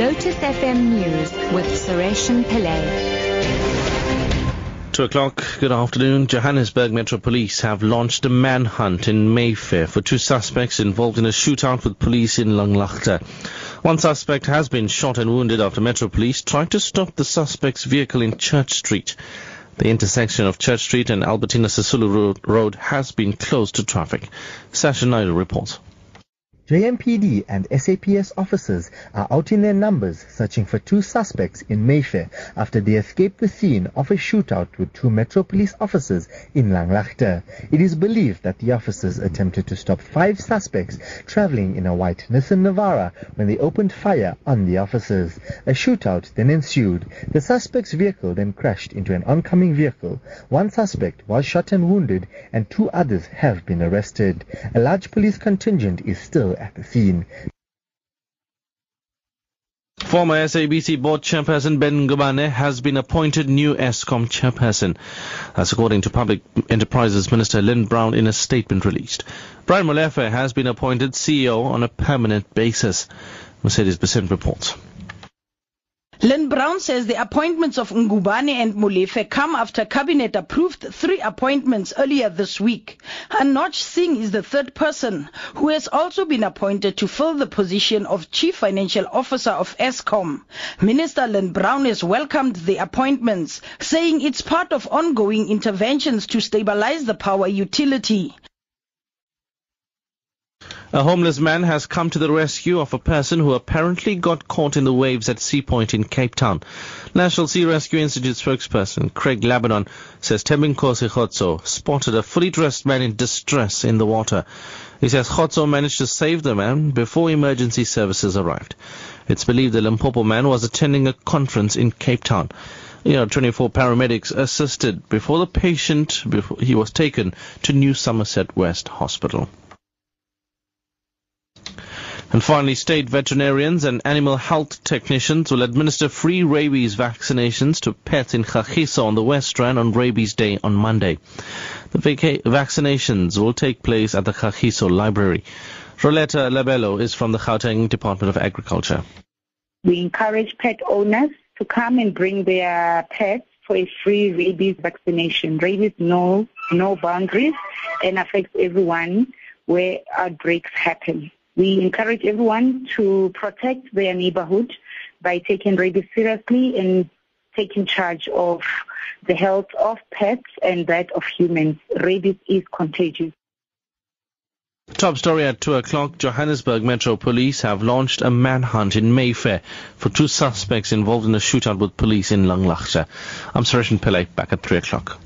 Lotus FM News with Sureshan Pillay. Two o'clock, good afternoon. Johannesburg Metro Police have launched a manhunt in Mayfair for two suspects involved in a shootout with police in Langlaagte. One suspect has been shot and wounded after Metro Police tried to stop the suspect's vehicle in Church Street. The intersection of Church Street and Albertina Sisulu Road has been closed to traffic. Sasha Naidu reports. JMPD and SAPS officers are out in their numbers searching for two suspects in Mayfair after they escaped the scene of a shootout with two Metro Police officers in Langlaagte. It is believed that the officers attempted to stop five suspects traveling in a white Nissan Navara when they opened fire on the officers. A shootout then ensued. The suspect's vehicle then crashed into an oncoming vehicle. One suspect was shot and wounded and two others have been arrested. A large police contingent is still Former SABC board chairperson Ben Ngubane has been appointed new Eskom chairperson. That's according to Public Enterprises Minister Lynne Brown in a statement released. Brian Molefe has been appointed CEO on a permanent basis. Mercedes Besent reports. Lynne Brown says the appointments of Ngubane and Molefe come after Cabinet approved three appointments earlier this week. Anoj Singh is the third person who has also been appointed to fill the position of Chief Financial Officer of Eskom. Minister Lynne Brown has welcomed the appointments, saying it's part of ongoing interventions to stabilize the power utility. A homeless man has come to the rescue of a person who apparently got caught in the waves at Sea Point in Cape Town. National Sea Rescue Institute spokesperson Craig Lambinon says Tembinkosi Khotso spotted a fully dressed man in distress in the water. He says Khotso managed to save the man before emergency services arrived. It's believed the Limpopo man was attending a conference in Cape Town. You know, 24 paramedics assisted before the patient, before he was taken to New Somerset West Hospital. And finally, state veterinarians and animal health technicians will administer free rabies vaccinations to pets in Kagiso on the West Rand on Rabies Day on Monday. The vaccinations will take place at the Kagiso Library. Roletta Labello is from the Gauteng Department of Agriculture. We encourage pet owners to come and bring their pets for a free rabies vaccination. Rabies knows no boundaries and affects everyone where outbreaks happen. We encourage everyone to protect their neighborhood by taking rabies seriously and taking charge of the health of pets and that of humans. Rabies is contagious. Top story at 2 o'clock. Johannesburg Metro Police have launched a manhunt in Mayfair for two suspects involved in a shootout with police in Langlaagte. I'm Suresh Pillay, back at 3 o'clock.